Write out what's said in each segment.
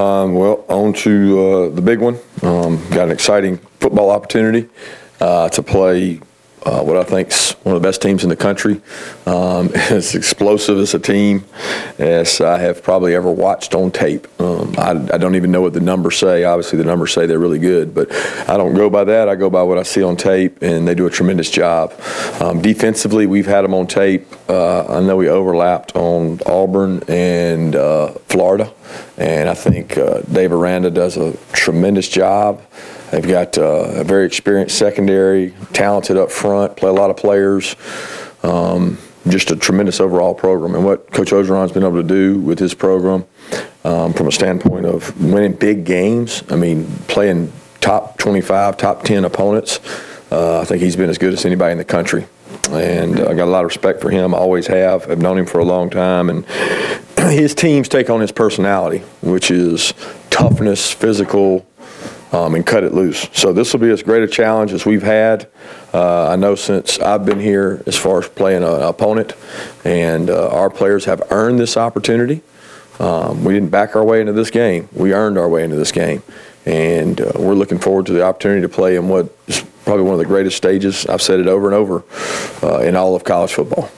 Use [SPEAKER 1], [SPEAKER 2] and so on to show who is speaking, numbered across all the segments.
[SPEAKER 1] Um, well, on to uh, the big one. Um, got an exciting football opportunity uh, to play uh, what I think is one of the best teams in the country. Um, as explosive as a team as I have probably ever watched on tape. Um, I, I, don't even know what the numbers say. Obviously, the numbers say they're really good, but I don't go by that. I go by what I see on tape, and they do a tremendous job. Um, defensively, we've had them on tape. Uh, I know we overlapped on Auburn and uh, Florida, and I think uh, Dave Aranda does a tremendous job. They've got uh, a very experienced secondary, talented up front, play a lot of players. Um, just a tremendous overall program. And what Coach Orgeron's been able to do with his program um, from a standpoint of winning big games, I mean, playing top 25, top 10 opponents, uh, I think he's been as good as anybody in the country. And I got a lot of respect for him. I always have. I've known him for a long time. And his teams take on his personality, which is toughness, physical, um, and cut it loose. So this will be as great a challenge as we've had. Uh, I know since I've been here, as far as playing an opponent, and uh, our players have earned this opportunity. Um, we didn't back our way into this game; we earned our way into this game, and uh, we're looking forward to the opportunity to play in what is probably one of the greatest stages. I've said it over and over uh, in all of college football.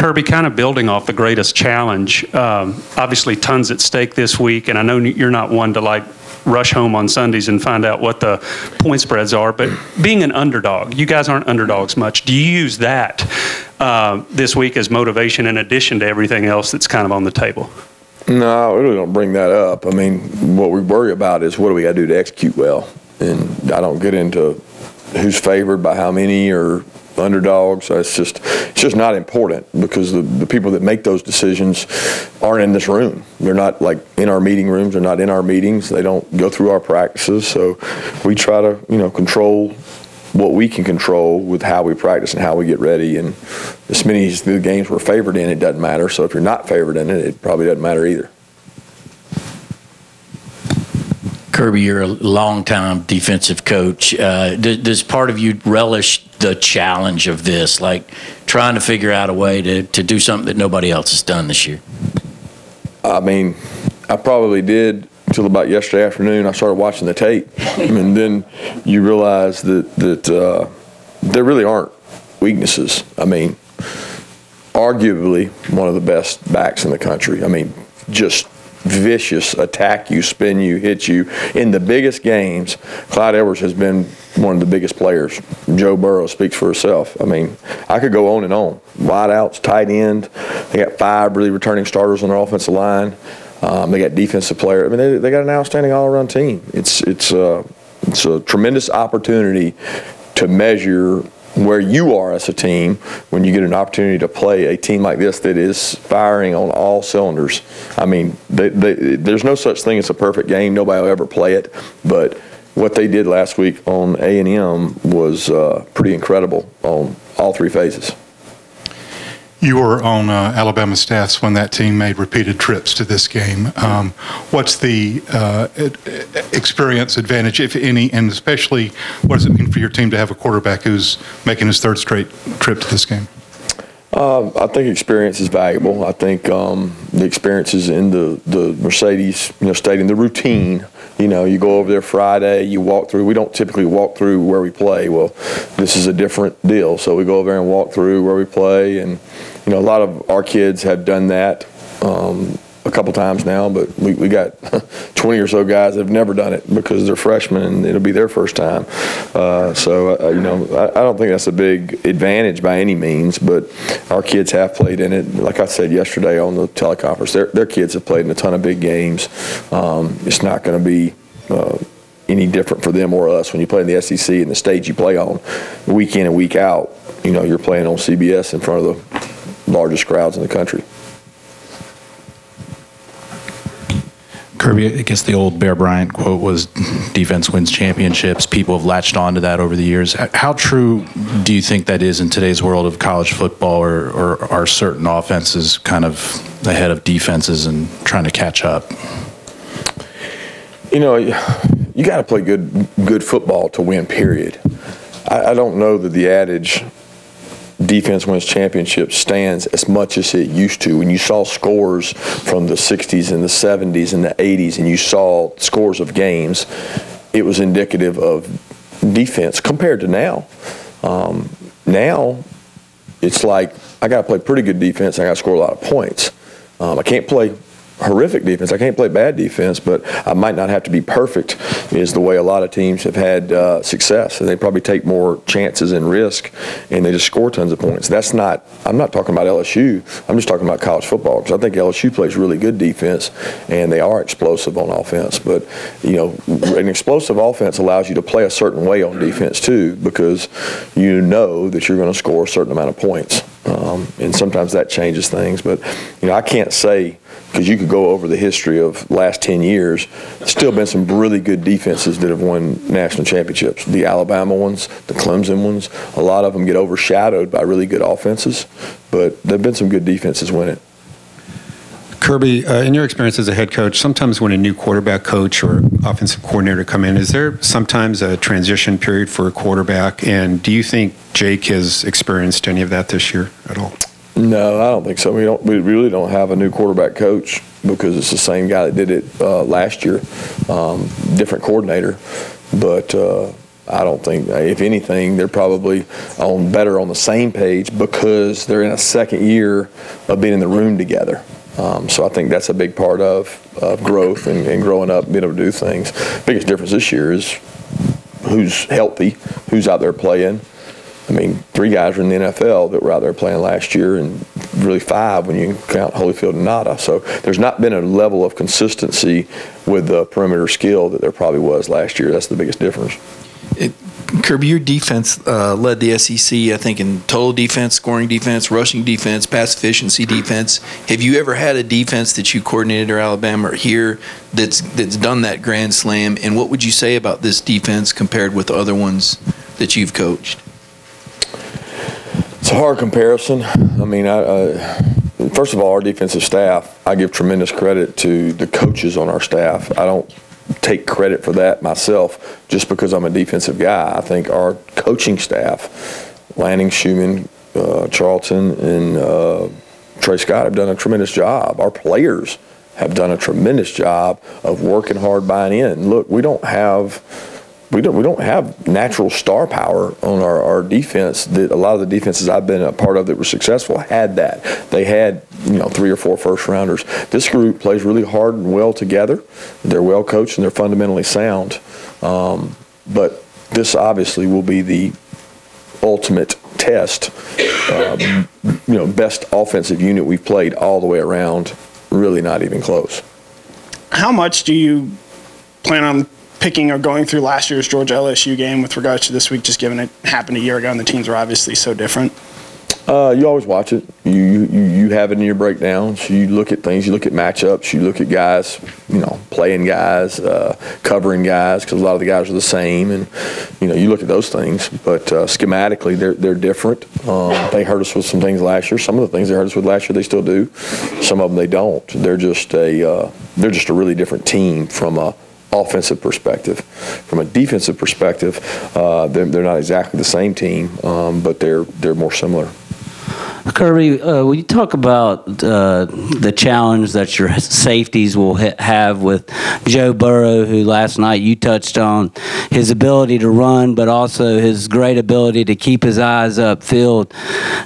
[SPEAKER 2] Kirby, kind of building off the greatest challenge, um, obviously tons at stake this week, and I know you're not one to like rush home on Sundays and find out what the point spreads are, but being an underdog, you guys aren't underdogs much. Do you use that uh, this week as motivation in addition to everything else that's kind of on the table?
[SPEAKER 1] No, we really don't bring that up. I mean, what we worry about is what do we got to do to execute well, and I don't get into who's favored by how many or underdogs. It's just it's just not important because the, the people that make those decisions aren't in this room. They're not like in our meeting rooms. They're not in our meetings. They don't go through our practices. So we try to you know control what we can control with how we practice and how we get ready. And as many as the games we're favored in, it doesn't matter. So if you're not favored in it, it probably doesn't matter either.
[SPEAKER 3] Kirby, you're a longtime defensive coach. Uh, does, does, part of you relish the challenge of this, like trying to figure out a way to, to do something that nobody else has done this year?
[SPEAKER 1] I mean, I probably did until about yesterday afternoon. I started watching the tape, and then you realize that that uh, there really aren't weaknesses. I mean, arguably one of the best backs in the country. I mean, just vicious attack you, spin you, hit you. In the biggest games, Clyde Edwards has been one of the biggest players. Joe Burrow speaks for herself. I mean, I could go on and on. Wideouts, tight end. They got five really returning starters on their offensive line. Um, they got defensive player. I mean, they, they got an outstanding all-around team. It's it's uh, it's a tremendous opportunity to measure where you are as a team when you get an opportunity to play a team like this that is firing on all cylinders. I mean, they, they, there's no such thing as a perfect game. Nobody will ever play it, but what they did last week on A and M was uh, pretty incredible on all three phases.
[SPEAKER 4] You were on uh, Alabama staffs when that team made repeated trips to this game. Um, what's the uh, experience advantage, if any, and especially what does it mean for your team to have a quarterback who's making his third straight trip to this game?
[SPEAKER 1] Uh, I think experience is valuable. I think um, the experiences in the, the Mercedes, you know, stadium, the routine. You know, you go over there Friday, you walk through. We don't typically walk through where we play. Well, this is a different deal. So we go over there and walk through where we play, and you know, a lot of our kids have done that um, a couple times now, but we, we got 20 or so guys that have never done it because they're freshmen and it'll be their first time. Uh, so, uh, you know, I, I, don't think that's a big advantage by any means, but our kids have played in it. Like I said yesterday on the teleconference, their, their kids have played in a ton of big games. Um, it's not going to be. Uh, any different for them or us when you play in the SEC and the stage you play on week in and week out. You know, you're playing on CBS in front of the largest crowds in the country.
[SPEAKER 5] Kirby, I guess the old Bear Bryant quote was defense wins championships. People have latched on to that over the years. How true do you think that is in today's world of college football, or, or are certain offenses kind of ahead of defenses and trying to catch up?
[SPEAKER 1] You know, you got to play good good football to win, period. I, I don't know that the adage defense wins championships stands as much as it used to. When you saw scores from the 60s and the 70s and the 80s, and you saw scores of games, it was indicative of defense compared to now. Um, now, it's like I got to play pretty good defense. I got to score a lot of points. Um, I can't play horrific defense. I can't play bad defense, but I might not have to be perfect. Is the way a lot of teams have had uh, success, and they probably take more chances and risk, and they just score tons of points. That's not. I'm not talking about LSU. I'm just talking about college football because I think LSU plays really good defense, and they are explosive on offense. But you know, an explosive offense allows you to play a certain way on defense too, because you know that you're going to score a certain amount of points. Um, and sometimes that changes things. But you know, I can't say because you could go over the history of last 10 years. Still been some really good defenses that have won national championships. The Alabama ones, the Clemson ones. A lot of them get overshadowed by really good offenses, but there've been some good defenses win it.
[SPEAKER 6] Kirby, uh, in your experience as a head coach, sometimes when a new quarterback coach or offensive coordinator come in, is there sometimes a transition period for a quarterback? And do you think Jake has experienced any of that this year at all?
[SPEAKER 1] No, I don't think so. We don't. We really don't have a new quarterback coach because it's the same guy that did it uh, last year, um, different coordinator. But uh, I don't think, if anything, they're probably on better on the same page because they're in a second year of being in the room together. Um, so I think that's a big part of, of growth and, and growing up, being able to do things. Biggest difference this year is who's healthy, who's out there playing. I mean, three guys are in the NFL that were out there playing last year, and really five when you count Holyfield and Nauta. So there's not been a level of consistency with the perimeter skill that there probably was last year. That's the biggest difference.
[SPEAKER 7] It, Kirby, your defense uh, led the SEC, I think, in total defense, scoring defense, rushing defense, pass efficiency defense. Have you ever had a defense that you coordinated or Alabama or here that's that's done that grand slam? And what would you say about this defense compared with the other ones that you've coached?
[SPEAKER 1] It's a hard comparison. I mean, I, first of all, our defensive staff, I give tremendous credit to the coaches on our staff. I don't take credit for that myself just because I'm a defensive guy. I think our coaching staff, Lanning, Schumann, uh, Charlton, and uh, Tray Scott have done a tremendous job. Our players have done a tremendous job of working hard buying in. Look, we don't have we don't we don't have natural star power on our, our defense that a lot of the defenses I've been a part of that were successful had that. They had, you know, three or four first rounders. This group plays really hard and well together. They're well coached and they're fundamentally sound. Um, but this obviously will be the ultimate test. Um, you know, best offensive unit we've played all the way around. Really not even close.
[SPEAKER 8] How much do you plan on picking or going through last year's Georgia LSU game with regards to this week, just given it happened a year ago and the teams were obviously so different?
[SPEAKER 1] Uh, you always watch it. You, you you have it in your breakdowns. You look at things. You look at matchups. You look at guys. You know, playing guys, uh, covering guys, because a lot of the guys are the same. And you know, you look at those things. But uh, schematically, they're they're different. Um, they hurt us with some things last year. Some of the things they hurt us with last year, they still do. Some of them they don't. They're just a uh, they're just a really different team from a offensive perspective. From a defensive perspective, uh, they're, they're, not exactly the same team, um, but they're they're more similar.
[SPEAKER 9] Kirby, uh, will you talk about uh, the challenge that your safeties will ha- have with Joe Burrow, who last night you touched on his ability to run, but also his great ability to keep his eyes upfield?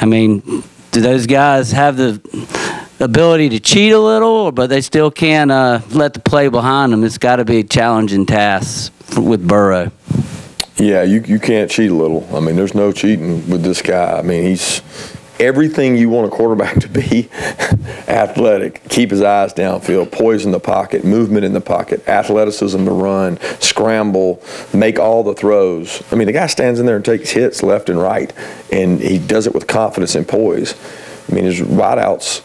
[SPEAKER 9] I mean, do those guys have the ability to cheat a little, but they still can't uh, let the play behind them? It's got to be a challenging task with Burrow.
[SPEAKER 1] Yeah, you, you can't cheat a little. I mean, there's no cheating with this guy. I mean, he's everything you want a quarterback to be athletic, keep his eyes downfield, poise in the pocket, movement in the pocket, athleticism to run, scramble, make all the throws. I mean, the guy stands in there and takes hits left and right, and he does it with confidence and poise. I mean, his wideouts.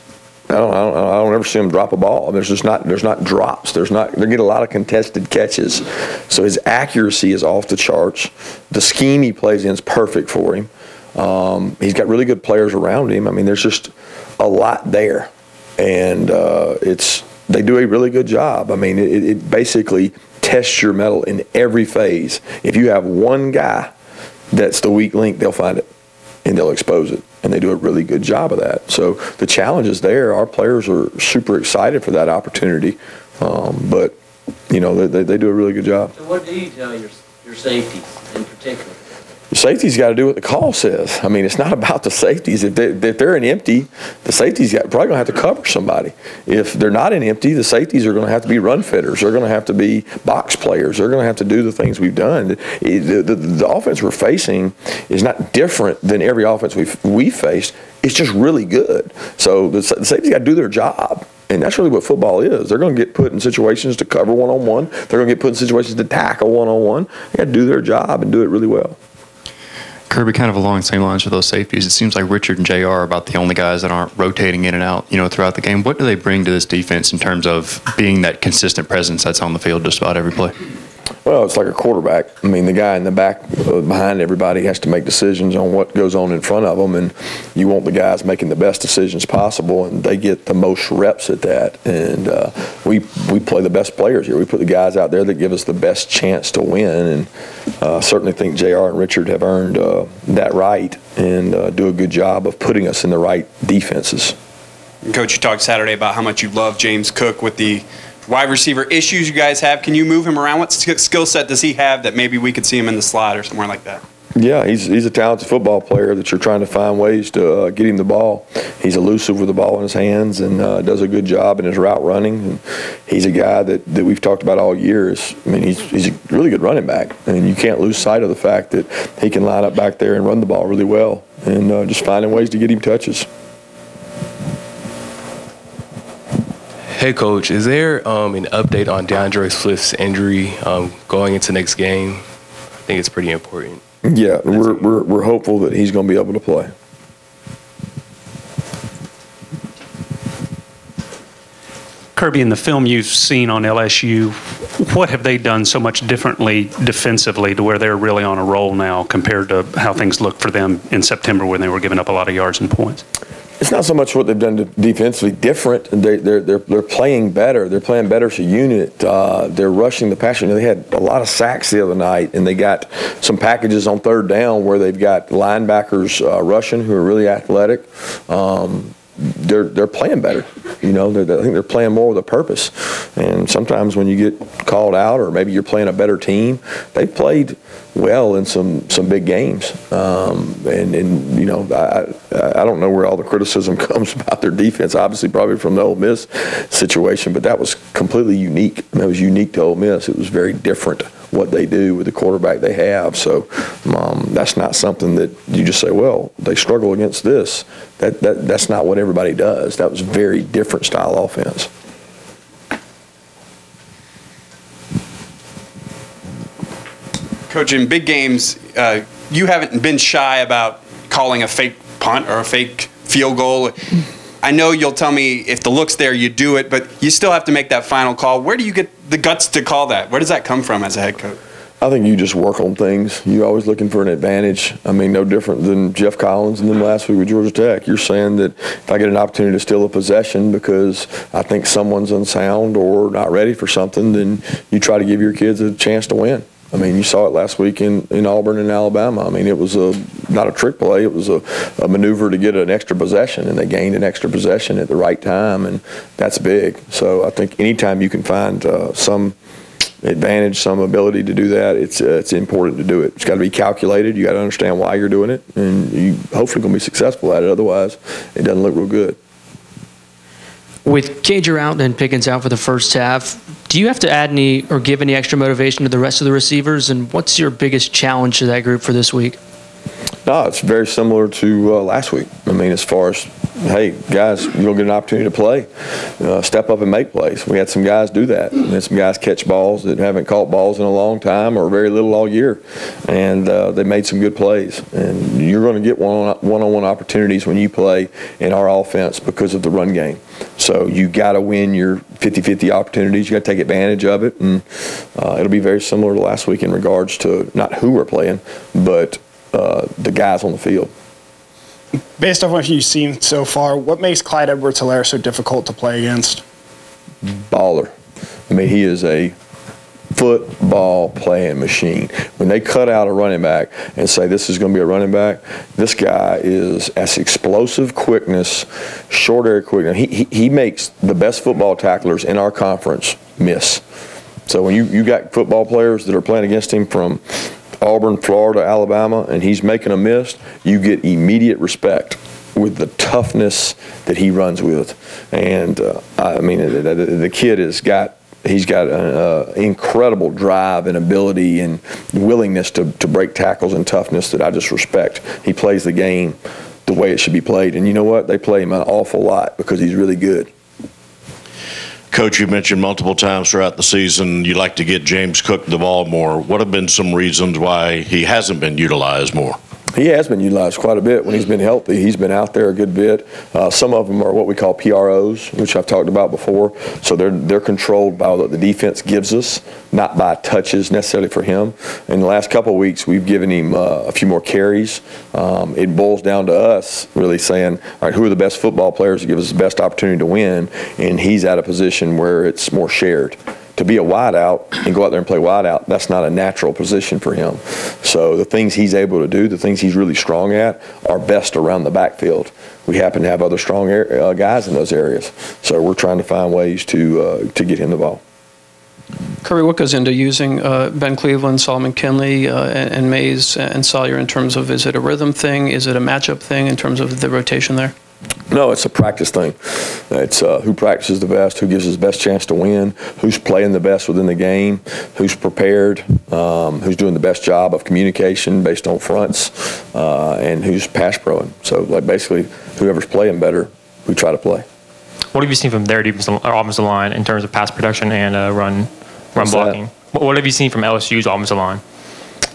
[SPEAKER 1] I don't, I don't, I don't ever see him drop a ball. There's just not, there's not drops. There's not, they get a lot of contested catches. So his accuracy is off the charts. The scheme he plays in is perfect for him. Um, he's got really good players around him. I mean, there's just a lot there, and uh, it's they do a really good job. I mean, it, it basically tests your mettle in every phase. If you have one guy that's the weak link, they'll find it. And they'll expose it. And they do a really good job of that. So the challenge is there. Our players are super excited for that opportunity. Um, but, you know, they, they, do a really good job.
[SPEAKER 9] So what do you tell your, your safeties in particular?
[SPEAKER 1] Safety's got to do what the call says. I mean, it's not about the safeties. If, they, they're in empty, the safety's got, probably going to have to cover somebody. If they're not in empty, the safeties are going to have to be run fitters. They're going to have to be box players. They're going to have to do the things we've done. The, the, the offense we're facing is not different than every offense we've we faced. It's just really good. So the, the safety's got to do their job. And that's really what football is. They're going to get put in situations to cover one on one. They're going to get put in situations to tackle one on one. They got to do their job and do it really well.
[SPEAKER 10] Kirby, kind of along the same lines with those safeties, it seems like Richard and JR are about the only guys that aren't rotating in and out, you know, throughout the game. What do they bring to this defense in terms of being that consistent presence that's on the field just about every play?
[SPEAKER 1] Well, it's like a quarterback. I mean, the guy in the back uh, behind everybody has to make decisions on what goes on in front of them, and you want the guys making the best decisions possible, and they get the most reps at that. And uh, we we play the best players here. We put the guys out there that give us the best chance to win, and uh, certainly think JR and Richard have earned uh, that right and uh, do a good job of putting us in the right defenses.
[SPEAKER 11] Coach, you talked Saturday about how much you love James Cook with the wide receiver issues you guys have. Can you move him around? What skill set does he have that maybe we could see him in the slot or somewhere like that?
[SPEAKER 1] Yeah, he's he's a talented football player that you're trying to find ways to uh, get him the ball. He's elusive with the ball in his hands and uh, does a good job in his route running. And he's a guy that, that we've talked about all year. Is, I mean, he's he's a really good running back, and you can't lose sight of the fact that he can line up back there and run the ball really well, and uh, just finding ways to get him touches.
[SPEAKER 12] Hey, coach, is there um, an update on D'Andre Swift's injury um, going into next game? I think it's pretty important.
[SPEAKER 1] Yeah, we're we're, we're hopeful that he's going to be able to play.
[SPEAKER 2] Kirby, in the film you've seen on LSU, what have they done so much differently defensively to where they're really on a roll now compared to how things looked for them in September when they were giving up a lot of yards and points?
[SPEAKER 1] It's not so much what they've done defensively different. They, they're, they're, they're playing better. They're playing better as a unit. Uh, they're rushing the passer. You know, they had a lot of sacks the other night, and they got some packages on third down where they've got linebackers uh, rushing who are really athletic. Um, they're they're playing better. You know, I think they're playing more with a purpose. And sometimes when you get called out, or maybe you're playing a better team, they played well in some some big games. Um, and and you know, I I don't know where all the criticism comes about their defense. Obviously, probably from the Ole Miss situation, but that was completely unique. That was unique to Ole Miss. It was very different what they do with the quarterback they have. So um, that's not something that you just say, well, they struggle against this. That, that that's not what everybody does. That was a very different style offense.
[SPEAKER 11] Coach, in big games, uh, you haven't been shy about calling a fake punt or a fake field goal. I know you'll tell me if the look's there, you do it, but you still have to make that final call. Where do you get the guts to call that? Where does that come from as a head coach?
[SPEAKER 1] I think you just work on things. You're always looking for an advantage. I mean, no different than Geoff Collins and then last week with Georgia Tech. You're saying that if I get an opportunity to steal a possession because I think someone's unsound or not ready for something, then you try to give your kids a chance to win. I mean, you saw it last week in, in Auburn and Alabama. I mean, it was a not a trick play. It was a, a maneuver to get an extra possession, and they gained an extra possession at the right time, and that's big. So I think anytime you can find uh, some advantage, some ability to do that, it's uh, it's important to do it. It's got to be calculated. You got to understand why you're doing it, and you hopefully going to be successful at it. Otherwise, it doesn't look real good.
[SPEAKER 13] With Cager out and Pickens out for the first half, do you have to add any or give any extra motivation to the rest of the receivers? And what's your biggest challenge to that group for this week?
[SPEAKER 1] No, it's very similar to uh, last week. I mean, as far as, hey, guys, you're going to get an opportunity to play. Uh, step up and make plays. We had some guys do that. We had some guys catch balls that haven't caught balls in a long time or very little all year. And uh, they made some good plays. And you're going to get one on one opportunities when you play in our offense because of the run game. So you got to win your 50-50 opportunities. You got to take advantage of it, and uh, it'll be very similar to last week in regards to not who we're playing, but uh, the guys on the field.
[SPEAKER 8] Based off what you've seen so far, what makes Clyde Edwards-Helaire so difficult to play against?
[SPEAKER 1] Baller. I mean, he is a football playing machine. When they cut out a running back and say this is going to be a running back, this guy is as explosive quickness, short area quickness. He, he, he makes the best football tacklers in our conference miss. So when you, you got football players that are playing against him from Auburn, Florida, Alabama, and he's making a miss, you get immediate respect with the toughness that he runs with. And uh, I mean, the, the, the kid has got he's got an uh, incredible drive and ability and willingness to, to break tackles and toughness that I just respect. He plays the game the way it should be played. And you know what? They play him an awful lot because he's really good.
[SPEAKER 14] Coach, you mentioned multiple times throughout the season you like to get James Cook the ball more. What have been some reasons why he hasn't been utilized more?
[SPEAKER 1] He has been utilized quite a bit when he's been healthy. He's been out there a good bit. Uh, some of them are what we call PROs, which I've talked about before. So they're they're controlled by what the defense gives us, not by touches necessarily for him. In the last couple of weeks, we've given him uh, a few more carries. Um, it boils down to us really saying, all right, who are the best football players to give us the best opportunity to win? And he's at a position where it's more shared to be a wideout and go out there and play wideout, that's not a natural position for him. So the things he's able to do, the things he's really strong at, are best around the backfield. We happen to have other strong uh, guys in those areas, so we're trying to find ways to uh, to get him the ball.
[SPEAKER 15] Kirby, what goes into using uh, Ben Cleveland, Solomon Kindley, uh, and, and Mays and Salyer in terms of is it a rhythm thing? Is it a matchup thing in terms of the rotation there?
[SPEAKER 1] No, it's a practice thing. It's uh, who practices the best, who gives us the best chance to win, who's playing the best within the game, who's prepared, um, who's doing the best job of communication based on fronts, uh, and who's pass proing. So, like basically, whoever's playing better, we try to play.
[SPEAKER 16] What have you seen from their defensive or offensive line in terms of pass protection and uh, run run
[SPEAKER 1] What's
[SPEAKER 16] blocking? What what have you seen from LSU's offensive line?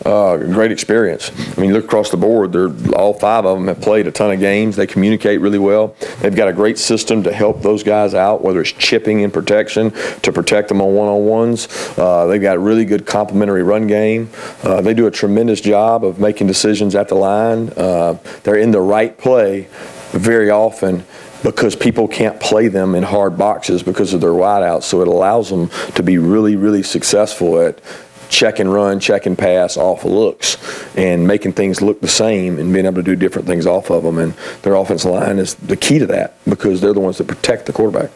[SPEAKER 1] Uh, great experience. I mean, look across the board. They're all five of them have played a ton of games. They communicate really well. They've got a great system to help those guys out, whether it's chipping in protection to protect them on one-on-ones. Uh, they've got a really good complementary run game. Uh, they do a tremendous job of making decisions at the line. Uh, they're in the right play very often because people can't play them in hard boxes because of their wideouts. So it allows them to be really, really successful at check and run, check and pass off of looks, and making things look the same and being able to do different things off of them. And their offensive line is the key to that because they're the ones that protect the quarterback.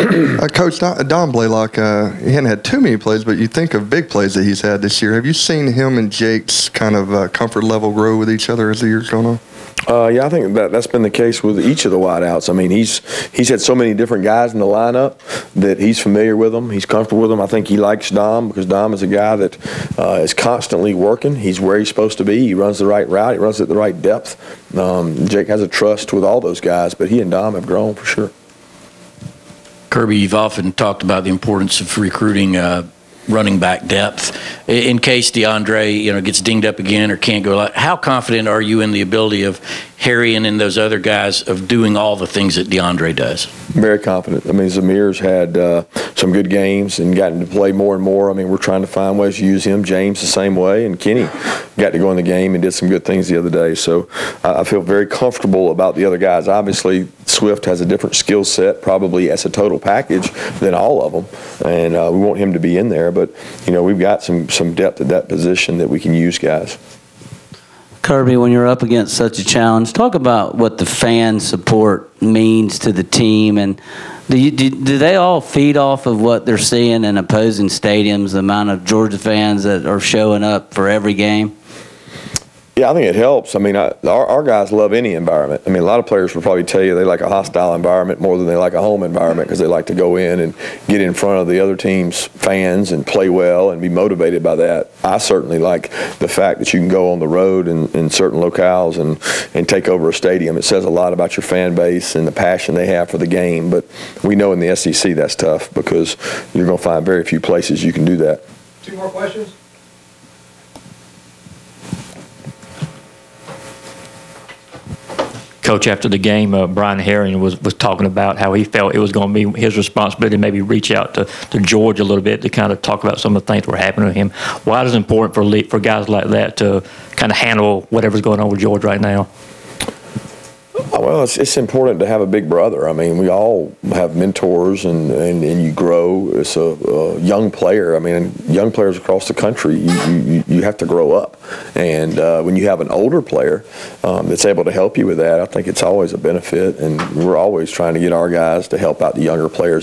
[SPEAKER 17] uh, Coach Dom, Dom Blaylock, uh, he hadn't had too many plays, but you think of big plays that he's had this year. Have you seen him and Jake's kind of uh, comfort level grow with each other as the years gone on?
[SPEAKER 1] Uh, yeah, I think that that's been the case with each of the wideouts. I mean, he's he's had so many different guys in the lineup that he's familiar with them. He's comfortable with them. I think he likes Dom because Dom is a guy that uh, is constantly working. He's where he's supposed to be. He runs the right route. He runs at the right depth. Um, Jake has a trust with all those guys, but he and Dom have grown for sure.
[SPEAKER 3] Kirby, you've often talked about the importance of recruiting uh, running back depth in case D'Andre, you know, gets dinged up again or can't go. How confident are you in the ability of Harry and those other guys of doing all the things that D'Andre does?
[SPEAKER 1] Very confident. I mean, Zamir's had uh, some good games and gotten to play more and more. I mean, we're trying to find ways to use him. James the same way, and Kenny got to go in the game and did some good things the other day. So uh, I feel very comfortable about the other guys. Obviously, Swift has a different skill set, probably as a total package, than all of them, and uh, we want him to be in there. But you know, we've got some some depth at that position that we can use guys.
[SPEAKER 9] Kirby, when you're up against such a challenge, talk about what the fan support means to the team, and do, you, do, do they all feed off of what they're seeing in opposing stadiums? The amount of Georgia fans that are showing up for every game.
[SPEAKER 1] Yeah, I think it helps. I mean, I, our, our guys love any environment. I mean, a lot of players will probably tell you they like a hostile environment more than they like a home environment because they like to go in and get in front of the other team's fans and play well and be motivated by that. I certainly like the fact that you can go on the road in, in certain locales and, and take over a stadium. It says a lot about your fan base and the passion they have for the game. But we know in the SEC that's tough because you're going to find very few places you can do that.
[SPEAKER 18] Two more questions?
[SPEAKER 19] Coach, after the game, uh, Brian Herrien was, was talking about how he felt it was going to be his responsibility to maybe reach out to, to George a little bit to kind of talk about some of the things that were happening to him. Why is it important for for guys like that to kind of handle whatever's going on with George right now?
[SPEAKER 1] Well, it's, it's important to have a big brother. I mean, we all have mentors and, and, and you grow as a, a young player. I mean, young players across the country, you, you, you have to grow up. And uh, when you have an older player um, that's able to help you with that, I think it's always a benefit. And we're always trying to get our guys to help out the younger players